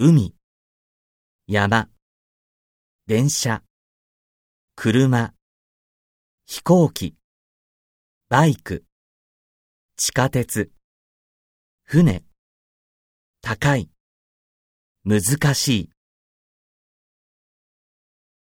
海、山、電車、車、飛行機、バイク、地下鉄、船、高い、難しい。